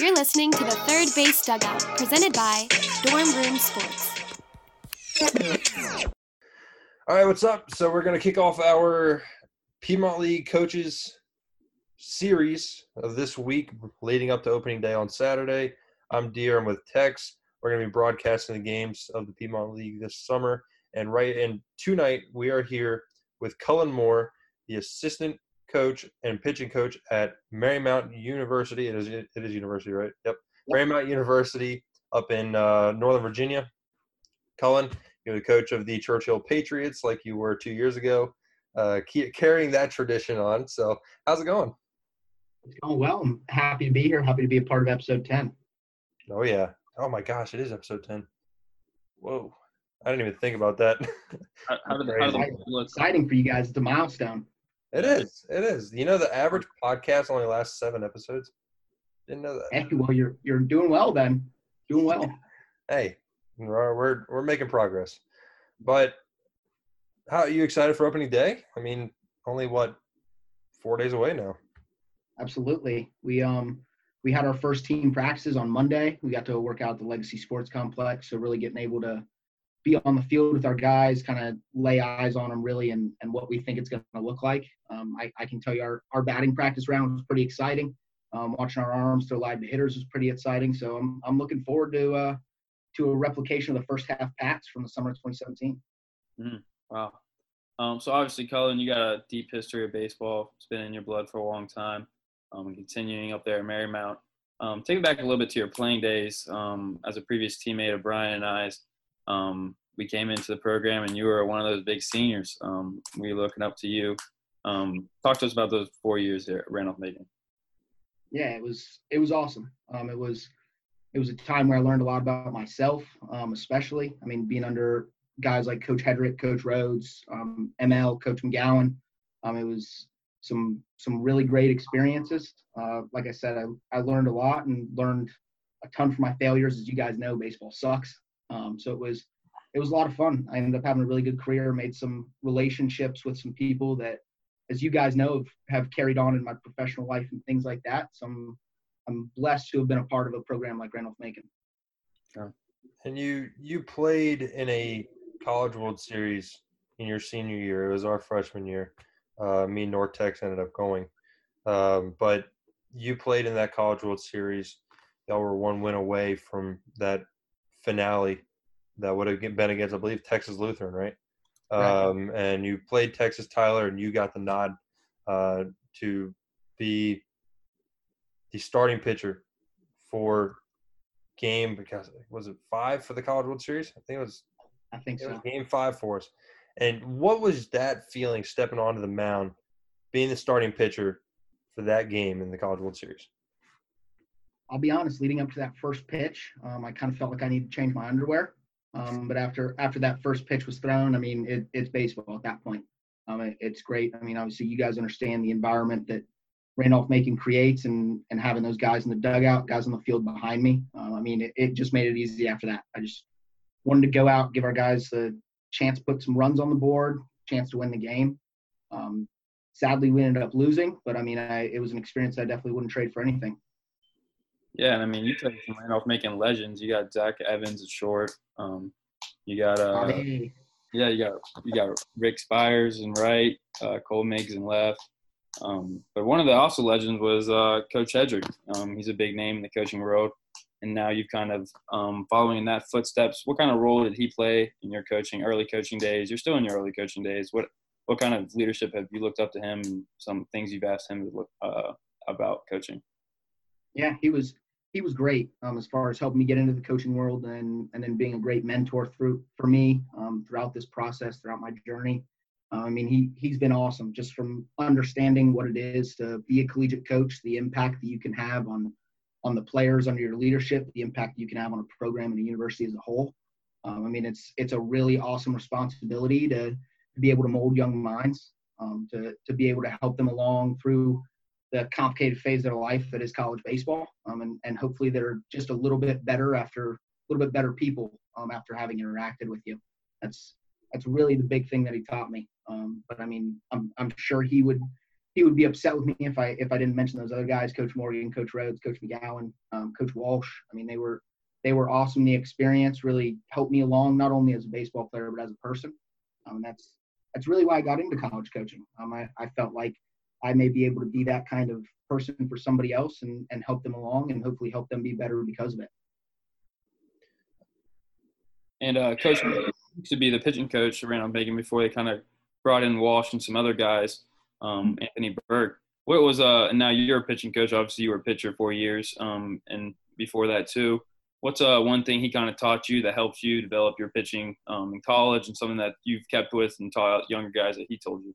You're listening to the Third Base Dugout, presented by Dorm Room Sports. All right, what's up? So we're going to kick off our Piedmont League coaches series of this week, leading up to opening day on Saturday. I'm Deer. I'm with Tex. We're going to be broadcasting the games of the Piedmont League this summer. And right in tonight, we are here with Cullen Moore, the assistant coach and pitching coach at Marymount University. It is it is university, right? Yep. Marymount University up in uh, Northern Virginia. Cullen, you're the coach of the Church Hill Patriots, like you were two years ago. Uh, keep carrying that tradition on. So, how's it going? It's going well. I'm happy to be here. Happy to be a part of episode 10. Oh yeah. Oh my gosh, it is episode ten. Whoa. I didn't even think about that. How, how did, how did Crazy. it look? Exciting for you guys. It's a milestone. It is. It is. You know the average podcast only lasts seven episodes? Didn't know that. Hey, well, you're you're doing well then. Doing well. Hey, we're we're, we're making progress. But how are you excited for opening day? I mean, only what four days away now. Absolutely. We um we had our first team practices on Monday. We got to work out the Legacy Sports Complex. So really getting able to be on the field with our guys, kind of lay eyes on them really and, and what we think it's going to look like. Um, I, I can tell you our, our batting practice round was pretty exciting. Um, watching our arms throw live to hitters was pretty exciting. So I'm, I'm looking forward to uh, to a replication of the first half pats from the summer of 2017. Wow. Um, so obviously, Cullen, you got a deep history of baseball. It's been in your blood for a long time. Um, continuing up there at Marymount. Um, take it back a little bit to your playing days. Um, as a previous teammate of Brian and I's, um, we came into the program and you were one of those big seniors. Um, we looking up to you. Um, talk to us about those four years there at Randolph Macon. yeah, it was it was awesome. Um, it was it was a time where I learned a lot about myself, um, especially. I mean, being under guys like Coach Hedrick, Coach Rhodes, um, ML, Coach McGowan. Um, it was some some really great experiences. Uh, like I said, I, I learned a lot and learned a ton from my failures. As you guys know, baseball sucks. Um, so it was it was a lot of fun. I ended up having a really good career, made some relationships with some people that as you guys know, have, have carried on in my professional life and things like that. So I'm, I'm blessed to have been a part of a program like Randolph Macon. And you you played in a College World Series in your senior year. It was our freshman year. Uh, me and Nortex ended up going, um, but you played in that College World Series. Y'all were one win away from that finale that would have been against, I believe, Texas Lutheran, right? Right. Um, and you played Texas Tyler, and you got the nod uh, to be the starting pitcher for game because was it five for the College World Series? I think it was I think it was so. game five for us. And what was that feeling stepping onto the mound, being the starting pitcher for that game in the College World Series? I'll be honest, leading up to that first pitch, um, I kind of felt like I needed to change my underwear. Um, but after after that first pitch was thrown, I mean, it, it's baseball at that point. Um, it, it's great. I mean, obviously, you guys understand the environment that Randolph Macon creates, and and having those guys in the dugout, guys on the field behind me. Um, I mean, it, it just made it easy after that. I just wanted to go out, give our guys the chance put some runs on the board, chance to win the game. Um, sadly, we ended up losing, but I mean, I, it was an experience I definitely wouldn't trade for anything. Yeah, and I mean, you played some Randolph Macon legends. You got Zach Evans at short. Um, you got uh. Yeah, you got you got Rick Spires in right, uh, Cole Miggs in left. Um, but one of the also legends was uh, Coach Hedrick. Um, he's a big name in the coaching world, and now you've kind of um, following in that footsteps. What kind of role did he play in your coaching, early coaching days? You're still in your early coaching days. What what kind of leadership have you looked up to him? And some things you've asked him to look uh, about coaching. yeah, he was he was great um, as far as helping me get into the coaching world and and then being a great mentor through for me um, throughout this process, throughout my journey. Uh, I mean, he he's been awesome just from understanding what it is to be a collegiate coach, the impact that you can have on on the players under your leadership, the impact you can have on a program and a university as a whole. Um, I mean, it's it's a really awesome responsibility to, to be able to mold young minds, um, to to be able to help them along through the complicated phase of their life that is college baseball, um, and and hopefully they're just a little bit better after a little bit better people um, after having interacted with you. That's that's really the big thing that he taught me. Um, but I mean, I'm I'm sure he would he would be upset with me if I if I didn't mention those other guys, Coach Morgan, Coach Rhodes, Coach McGowan, um, Coach Walsh. I mean, they were they were awesome. The experience really helped me along, not only as a baseball player but as a person. Um, that's that's really why I got into college coaching. Um, I, I felt like I may be able to be that kind of person for somebody else and, and help them along and hopefully help them be better because of it. And uh, Coach used to be the pitching coach around Randolph Macon before they kind of brought in Walsh and some other guys, um, Anthony Burke. What was uh? And now you're a pitching coach. Obviously, you were a pitcher for years, um, and before that too. What's uh one thing he kind of taught you that helps you develop your pitching um, in college, and something that you've kept with and taught younger guys that he told you?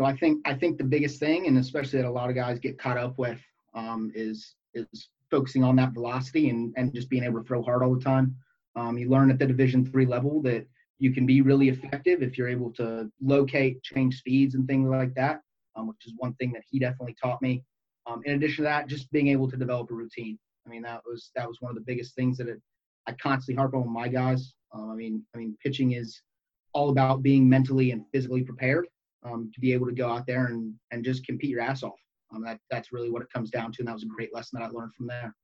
So I think I think the biggest thing, and especially that a lot of guys get caught up with, um, is is focusing on that velocity and and just being able to throw hard all the time. Um, you learn at the Division three level that you can be really effective if you're able to locate, change speeds, and things like that, um, which is one thing that he definitely taught me. Um, in addition to that, just being able to develop a routine. I mean, that was that was one of the biggest things that it, I constantly harp on with my guys. Um, I mean, I mean, pitching is all about being mentally and physically prepared um, to be able to go out there and and just compete your ass off. Um, that that's really what it comes down to, and that was a great lesson that I learned from there.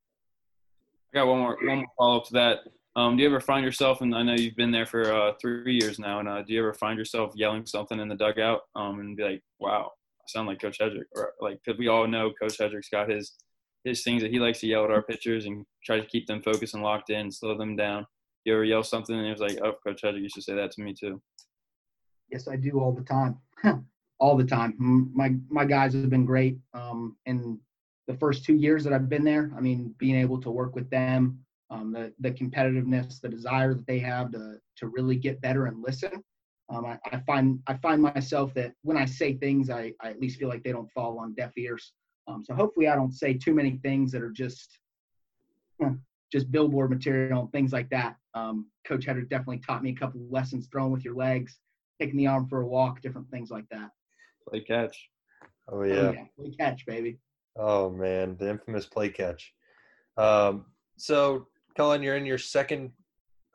I got one more one more follow up to that. Um, do you ever find yourself, and I know you've been there for uh, three years now, and uh, do you ever find yourself yelling something in the dugout um, and be like, "Wow, I sound like Coach Hedrick," or like, because we all know Coach Hedrick's got his his things that he likes to yell at our pitchers and try to keep them focused and locked in, slow them down. You ever yell something and it was like, "Oh, Coach Hedrick you should say that to me too." Yes, I do all the time, all the time. My my guys have been great. Um, in the first two years that I've been there, I mean, being able to work with them um, the the competitiveness, the desire that they have to to really get better and listen. Um, I, I, find I find myself that when I say things, I, I at least feel like they don't fall on deaf ears. Um, so hopefully, I don't say too many things that are just just billboard material and things like that. Um, Coach Hedrick definitely taught me a couple lessons: throwing with your legs, taking the arm for a walk, different things like that. Play catch. Oh yeah. Oh, yeah. Play catch, baby. Oh man, the infamous play catch. Um, so Cullen, you're in your second,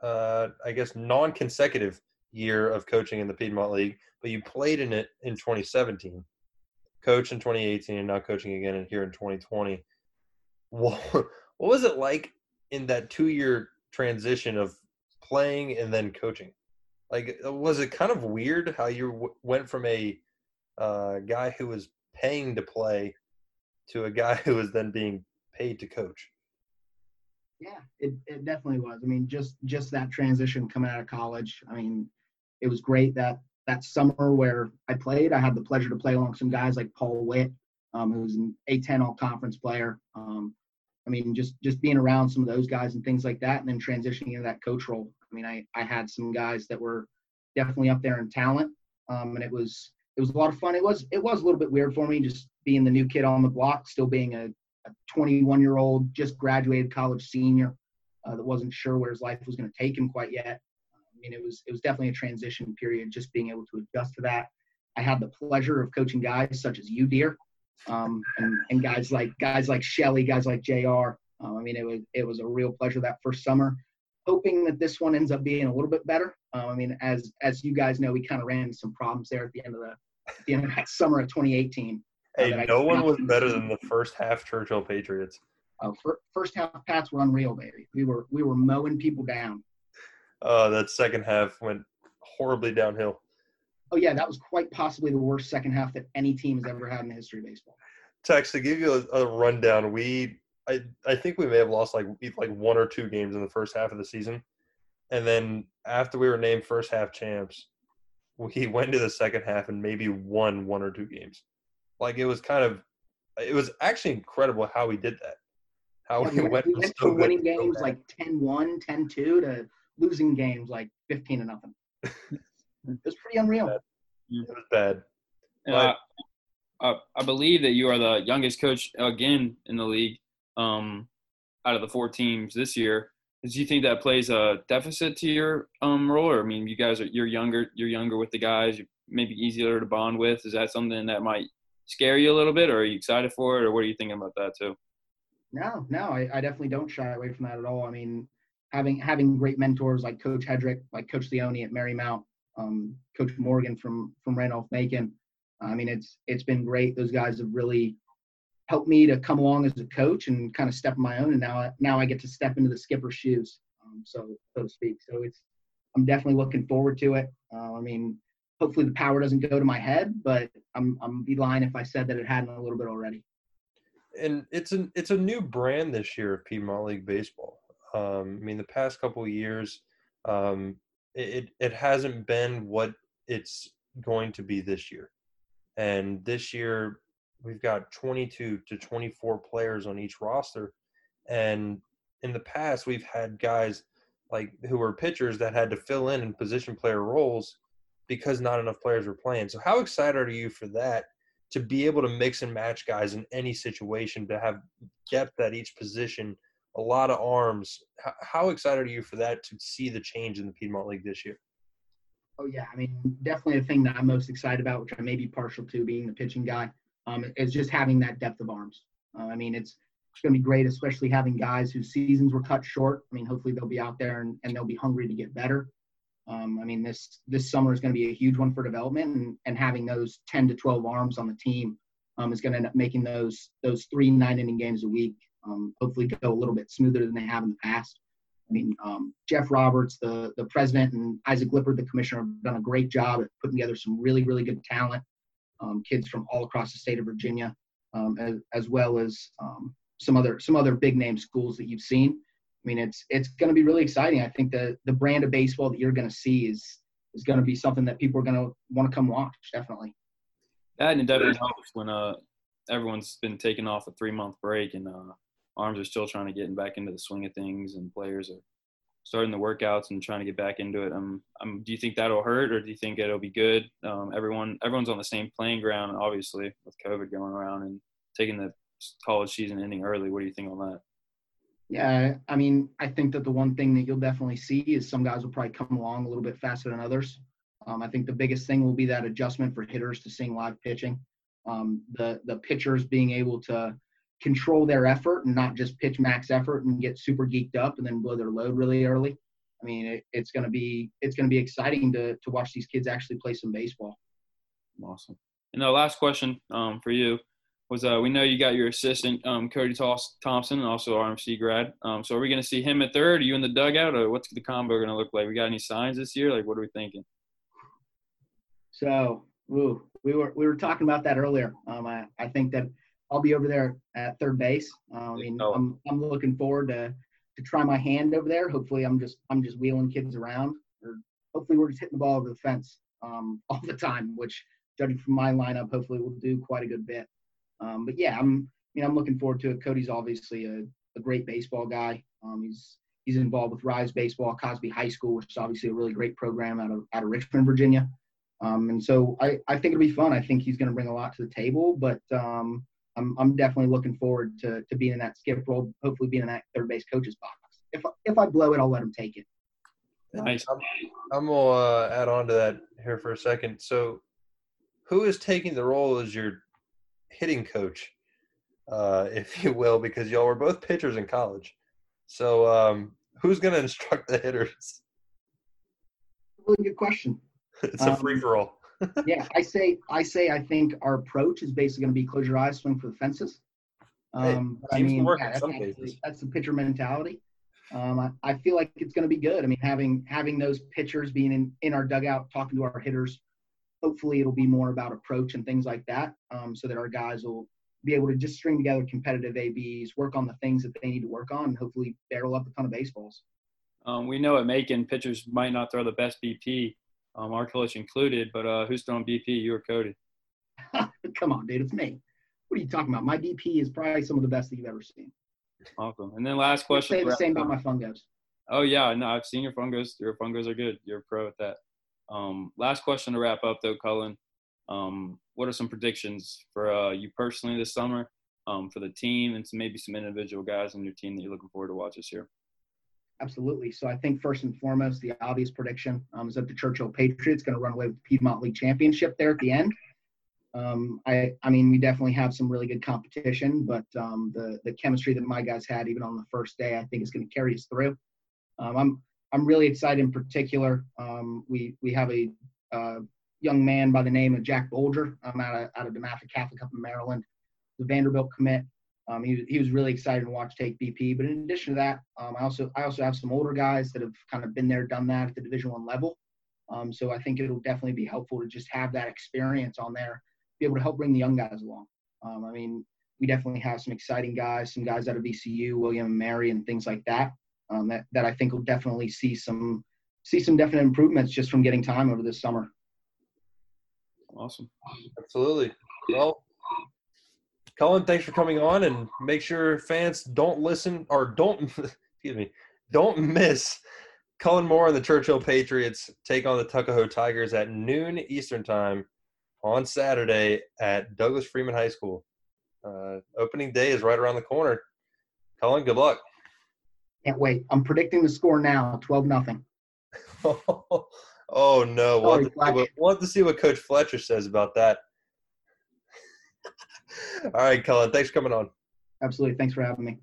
uh, I guess, non-consecutive year of coaching in the Piedmont League, but you played in it in 2017, coach in 2018, and now coaching again in here in 2020. What, what was it like in that two-year transition of playing and then coaching? Like, was it kind of weird how you w- went from a uh, guy who was paying to play to a guy who was then being paid to coach? Yeah, it, it definitely was. I mean, just just that transition coming out of college. I mean, it was great that that summer where I played. I had the pleasure to play along some guys like Paul Witt, um, who's an A10 All Conference player. Um, I mean, just just being around some of those guys and things like that, and then transitioning into that coach role. I mean, I I had some guys that were definitely up there in talent, um, and it was it was a lot of fun. It was it was a little bit weird for me just being the new kid on the block, still being a a 21 year old, just graduated college senior uh, that wasn't sure where his life was going to take him quite yet. I mean, it was it was definitely a transition period, just being able to adjust to that. I had the pleasure of coaching guys such as you, dear, um, and, and guys like guys like Shelly, guys like Jr. Um, I mean, it was it was a real pleasure that first summer. Hoping that this one ends up being a little bit better. Um, I mean, as as you guys know, we kind of ran into some problems there at the end of the at the end of that summer of 2018. Hey, no one was better than the first half Church Hill Patriots. Uh, first half Pats were unreal, baby. We were we were mowing people down. Uh, that second half went horribly downhill. Oh yeah, that was quite possibly the worst second half that any team has ever had in the history of baseball. Tex, to give you a, a rundown, we I I think we may have lost like like one or two games in the first half of the season, and then after we were named first half champs, we went to the second half and maybe won one or two games. Like it was kind of, it was actually incredible how we did that. How yeah, we, went, we went from winning games so like 10-1, 10-2 to losing games like 15 to nothing. it was pretty unreal. It was bad. Uh, uh, I believe that you are the youngest coach again in the league um, out of the four teams this year. Do you think that plays a deficit to your um, role? Or I mean, you guys are you're younger, you're younger with the guys, you're maybe easier to bond with. Is that something that might scare you a little bit, or are you excited for it, or what are you thinking about that too? No, no, I, I definitely don't shy away from that at all. I mean, having having great mentors like Coach Hedrick, like Coach Leone at Marymount, um, Coach Morgan from from Randolph Macon. I mean, it's it's been great. Those guys have really helped me to come along as a coach and kind of step on my own. And now I, now I get to step into the skipper's shoes, um, so so to speak. So it's I'm definitely looking forward to it. Uh, I mean, hopefully the power doesn't go to my head, but I'm I'm be lying if I said that it hadn't a little bit already. And it's an it's a new brand this year of Piedmont League baseball. Um, I mean, the past couple years, um, it it hasn't been what it's going to be this year. And this year, we've got 22 to 24 players on each roster. And in the past, we've had guys like who were pitchers that had to fill in in position player roles because not enough players were playing. So, how excited are you for that? To be able to mix and match guys in any situation, to have depth at each position, a lot of arms. How, how excited are you for that to see the change in the Piedmont League this year? Oh yeah, I mean, definitely the thing that I'm most excited about, which I may be partial to being the pitching guy, um, is just having that depth of arms. Uh, I mean, it's it's going to be great, especially having guys whose seasons were cut short. I mean, hopefully they'll be out there and, and they'll be hungry to get better. Um, I mean, this this summer is going to be a huge one for development, and, and having those 10 to 12 arms on the team um, is going to end up making those those three nine inning games a week um, hopefully go a little bit smoother than they have in the past. I mean, um, Jeff Roberts, the the president, and Isaac Lippert, the commissioner, have done a great job at putting together some really, really good talent, kids from all across the state of Virginia, um, as, as well as um, some other some other big name schools that you've seen. I mean, it's it's going to be really exciting. I think the the brand of baseball that you're going to see is is going to be something that people are going to want to come watch. Definitely. That and it helps when uh everyone's been taking off a three month break and uh arms are still trying to get back into the swing of things, and players are starting the workouts and trying to get back into it. Um, um, do you think that'll hurt, or do you think it'll be good? Um, everyone, everyone's on the same playing ground, obviously, with COVID going around and taking the college season ending early. What do you think on that? Yeah, I mean, I think that the one thing that you'll definitely see is some guys will probably come along a little bit faster than others. Um, I think the biggest thing will be that adjustment for hitters to seeing live pitching. Um, the the pitchers being able to control their effort and not just pitch max effort and get super geeked up and then blow their load really early. I mean, it, it's going to be it's going to be exciting to to watch these kids actually play some baseball. Awesome. And the last question um, for you was uh, we know you got your assistant um, Cody Thompson and also RMC grad. Um, so are we going to see him at third? Are you in the dugout, or what's the combo going to look like? We got any signs this year? Like, what are we thinking? So, ooh, we were we were talking about that earlier. Um, I I think that I'll be over there at third base. Uh, I mean, I'm I'm looking forward to to try my hand over there. Hopefully, I'm just I'm just wheeling kids around, or hopefully we're just hitting the ball over the fence um, all the time. Which, judging from my lineup, hopefully we'll do quite a good bit. Um, but yeah, I'm you know I'm looking forward to it. Cody's obviously a, a great baseball guy. Um, he's he's involved with Rise Baseball, Cosby High School, which is obviously a really great program out of out of Richmond, Virginia. Um, and so I, I think it'll be fun. I think he's going to bring a lot to the table, but um, I'm I'm definitely looking forward to to being in that skip role, hopefully being in that third base coach's box. If if I blow it, I'll let him take it. Nice. I'm, I'm gonna uh, add on to that here for a second. So, who is taking the role as your hitting coach, uh, if you will, because y'all were both pitchers in college. So, um, who's gonna instruct the hitters? Really good question. it's a um, free for all yeah, I say I say I think our approach is basically going to be close your eyes, swing for the fences. Um, hey, I mean, yeah, that's, that's, the pitcher mentality. Um, I, I, feel like it's going to be good. I mean, having having those pitchers being in, in our dugout talking to our hitters, hopefully it'll be more about approach and things like that, um, so that our guys will be able to just string together competitive ABs, work on the things that they need to work on, and hopefully barrel up a ton of baseballs. Um, we know at Macon, pitchers might not throw the best BP, um, our coach included. But uh, who's throwing BP? You or Cody? Come on, dude, it's me. What are you talking about? My BP is probably some of the best that you've ever seen. Awesome. And then last question. Say the same about my fungos. Oh yeah, no, I've seen your fungos. Your fungos are good. You're a pro at that. Um, last question to wrap up though, Cullen. Um, what are some predictions for uh, you personally this summer, um, for the team, and some, maybe some individual guys on your team that you're looking forward to watch this year? Absolutely. So I think first and foremost, the obvious prediction um, is that the Church Hill Patriots going to run away with the Piedmont League Championship there at the end. Um, I, I mean, we definitely have some really good competition, but um, the the chemistry that my guys had even on the first day, I think is going to carry us through. Um, I'm I'm really excited in particular. Um, we we have a uh, young man by the name of Jack Bolger. I'm out of out of DeMatha Catholic up in Maryland, the Vanderbilt commit. Um, he, he was really excited to watch take BP. But in addition to that, um, I also I also have some older guys that have kind of been there, done that at the Division One level. Um, so I think it'll definitely be helpful to just have that experience on there, be able to help bring the young guys along. Um, I mean, we definitely have some exciting guys, some guys out of VCU, William and Mary, and things like that. Um, that that I think will definitely see some see some definite improvements just from getting time over this summer. Awesome. Absolutely. Well, Cullen, thanks for coming on, and make sure fans don't listen or don't excuse me, don't miss Cullen Moore and the Church Hill Patriots take on the Tuckahoe Tigers at noon Eastern Time on Saturday at Douglas Freeman High School. Uh, opening day is right around the corner. Cullen, good luck. Can't wait. I'm predicting the score now, 12 nothing. oh no! We'll have, what, we'll have to see what Coach Fletcher says about that. All right, Cullen. Thanks for coming on. Absolutely. Thanks for having me.